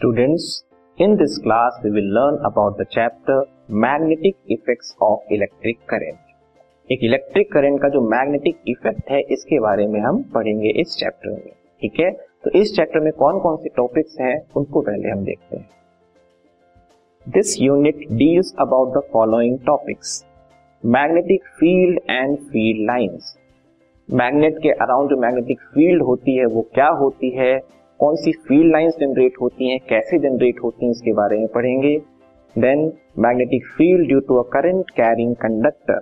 Students, in this class we will learn about the chapter magnetic effects of electric current. एक electric current का जो magnetic effect है इसके बारे में हम पढ़ेंगे इस चैप्टर में। ठीक है? तो इस चैप्टर में कौन कौन से टॉपिक्स हैं उनको पहले हम देखते हैं। This unit deals about the following topics magnetic field and field lines magnet के अराउंड जो मैग्नेटिक फ़ील्ड होती है वो क्या होती है? कौन सी फ़ील्ड लाइंस जनरेट होती हैं, कैसे जनरेट होती हैं, इसके बारे में पढ़ेंगे। Then magnetic field due to a current carrying conductor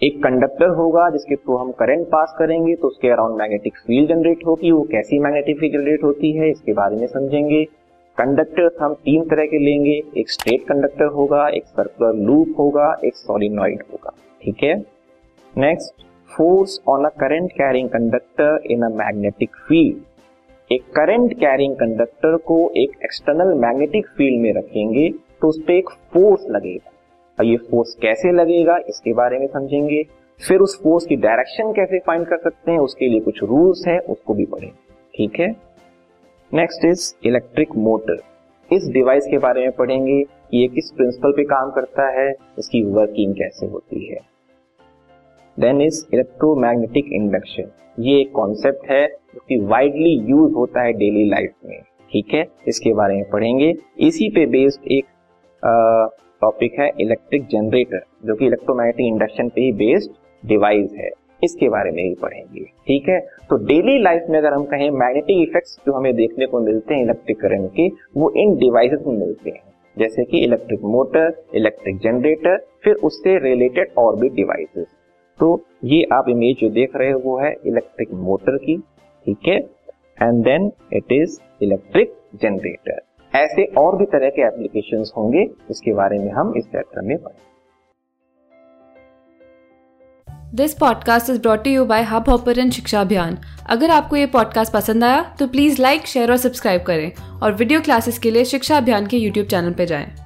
एक कंडक्टर होगा, जिसके थ्रू हम करंट पास करेंगे तो उसके अराउंड मैग्नेटिक फ़ील्ड जनरेट होगी, वो कैसी मैग्नेटिक फ़ील्ड जनरेट होती है, इसके बारे में समझेंगे। कंडक्टर हम तीन तरह के लेंगे, एक स्ट्रेट कंडक्टर होगा, एक सर्कुलर लूप होगा, एक सोलिनॉइड होगा, ठीक है? Next force on a current carrying conductor in a magnetic field एक करंट कैरिंग कंडक्टर को एक एक्सटर्नल मैग्नेटिक फ़ील्ड में रखेंगे तो उस पर एक फोर्स लगेगा। और ये फोर्स कैसे लगेगा, इसके बारे में समझेंगे। फिर उस फोर्स की डायरेक्शन कैसे फाइंड कर सकते हैं, उसके लिए कुछ रूल्स है, उसको भी पढ़ेंगे। ठीक है? नेक्स्ट इज़ इलेक्ट्रिक मोटर इस डिवाइस के बारे में पढ़ेंगे ये किस प्रिंसिपल पे काम करता है, इसकी वर्किंग कैसे होती है। देन इज़ इलेक्ट्रोमैग्नेटिक इंडक्शन ये एक कॉन्सेप्ट है कि वाइडली यूज़ होता है डेली लाइफ में, ठीक है? इसके बारे में पढ़ेंगे। इसी पे बेस्ड एक टॉपिक है इलेक्ट्रिक जनरेटर जो कि इलेक्ट्रोमैग्नेटिक इंडक्शन पे ही बेस्ड डिवाइस है। इसके बारे में भी पढ़ेंगे, ठीक है? तो डेली लाइफ में अगर हम कहें मैग्नेटिक इफेक्ट्स जो हमें देखने को मिलते हैं इलेक्ट्रिक करंट के, वो इन डिवाइसेस में मिलते हैं। जैसे कि इलेक्ट्रिक मोटर इलेक्ट्रिक जनरेटर फिर उससे रिलेटेड और भी डिवाइसेस तो ये आप इमेज जो देख रहे हो वो है इलेक्ट्रिक मोटर की। ठीक है? And then it is electric generator ऐसे और भी तरह के एप्लीकेशन होंगे, इसके बारे में हम इस चैप्टर में पढ़ेंगे। This podcast is brought you by Hubhopper शिक्षा अभियान अगर आपको ये पॉडकास्ट पसंद आया तो प्लीज़ लाइक शेयर और सब्सक्राइब करें। और वीडियो क्लासेस के लिए शिक्षा अभियान के यूट्यूब चैनल पर जाएँ।